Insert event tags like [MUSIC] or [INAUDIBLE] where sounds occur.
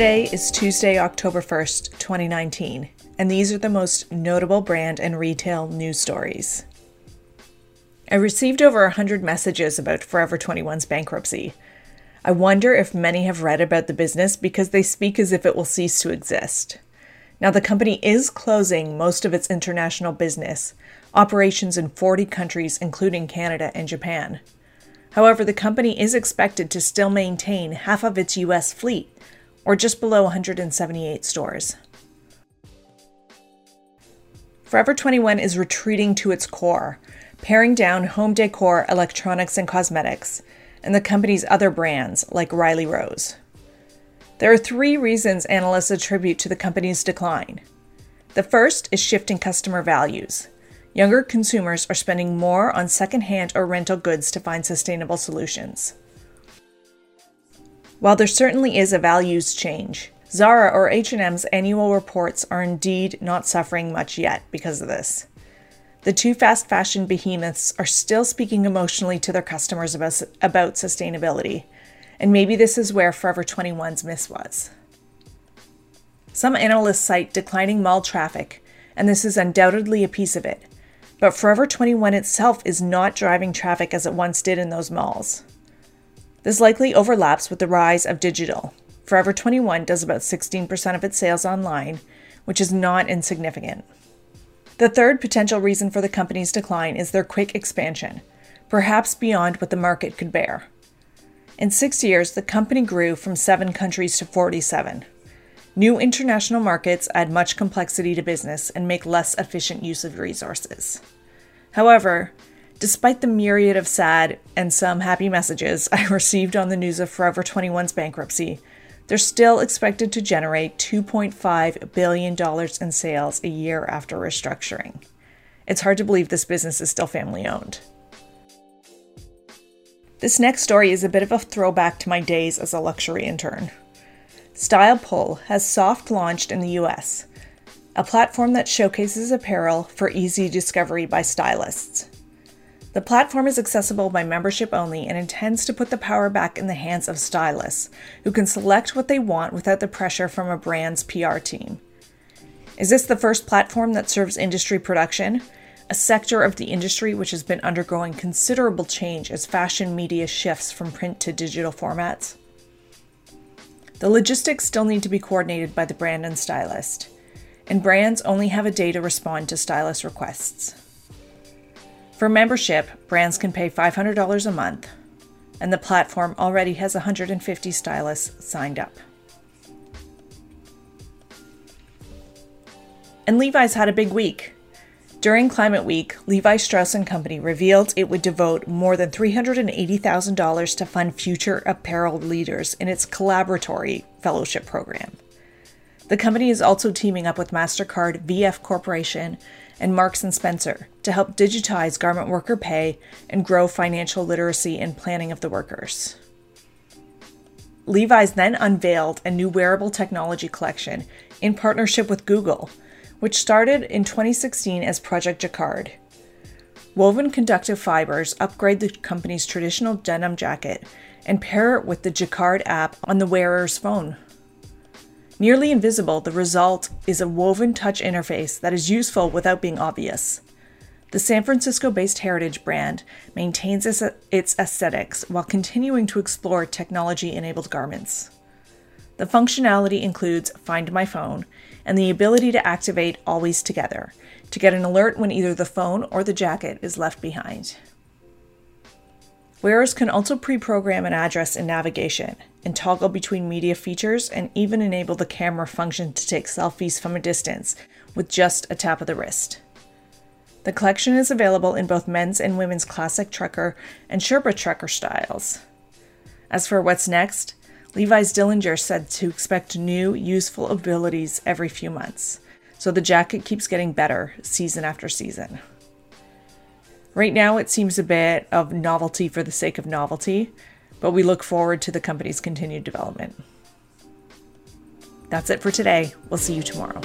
Today is Tuesday, October 1st, 2019, and these are the most notable brand and retail news stories. I received over 100 messages about Forever 21's bankruptcy. I wonder if many have read about the business because they speak as if it will cease to exist. Now, the company is closing most of its international business, operations in 40 countries, including Canada and Japan. However, the company is expected to still maintain half of its US fleet, or just below 178 stores. Forever 21 is retreating to its core, paring down home decor, electronics, and cosmetics, and the company's other brands like Riley Rose. There are three reasons analysts attribute to the company's decline. The first is shifting customer values. Younger consumers are spending more on secondhand or rental goods to find sustainable solutions. While there certainly is a values change, Zara or H&M's annual reports are indeed not suffering much yet because of this. The two fast fashion behemoths are still speaking emotionally to their customers about, about sustainability, and maybe this is where Forever 21's miss was. Some analysts cite declining mall traffic, and this is undoubtedly a piece of it, but Forever 21 itself is not driving traffic as it once did in those malls. This likely overlaps with the rise of digital. Forever 21 does about 16% of its sales online, which is not insignificant. The third potential reason for the company's decline is their quick expansion, perhaps beyond what the market could bear. In six years, the company grew from seven countries to 47. New international markets add much complexity to business and make less efficient use of resources. However, despite the myriad of sad and some happy messages I [LAUGHS] received on the news of Forever 21's bankruptcy, they're still expected to generate $2.5 billion in sales a year after restructuring. It's hard to believe this business is still family owned. This next story is a bit of a throwback to my days as a luxury intern. Stylepull has soft launched in the US, a platform that showcases apparel for easy discovery by stylists. The platform is accessible by membership only and intends to put the power back in the hands of stylists, who can select what they want without the pressure from a brand's PR team. Is this the first platform that serves industry production? A sector of the industry which has been undergoing considerable change as fashion media shifts from print to digital formats? The logistics still need to be coordinated by the brand and stylist, and brands only have a day to respond to stylist requests. For membership, brands can pay $500 a month, and the platform already has 150 stylists signed up. And Levi's had a big week. During Climate Week, Levi Strauss & Company revealed it would devote more than $380,000 to fund future apparel leaders in its collaboratory fellowship program. The company is also teaming up with Mastercard VF Corporation and Marks and Spencer to help digitize garment worker pay and grow financial literacy and planning of the workers. Levi's then unveiled a new wearable technology collection in partnership with Google, which started in 2016 as Project Jacquard. Woven conductive fibers upgrade the company's traditional denim jacket and pair it with the Jacquard app on the wearer's phone. Nearly invisible, the result is a woven touch interface that is useful without being obvious. The San Francisco based Heritage brand maintains its aesthetics while continuing to explore technology enabled garments. The functionality includes Find My Phone and the ability to activate Always Together to get an alert when either the phone or the jacket is left behind. Wearers can also pre program an address in navigation and toggle between media features and even enable the camera function to take selfies from a distance with just a tap of the wrist. The collection is available in both men's and women's classic trucker and Sherpa trucker styles. As for what's next, Levi's Dillinger said to expect new, useful abilities every few months, so the jacket keeps getting better season after season. Right now, it seems a bit of novelty for the sake of novelty, but we look forward to the company's continued development. That's it for today. We'll see you tomorrow.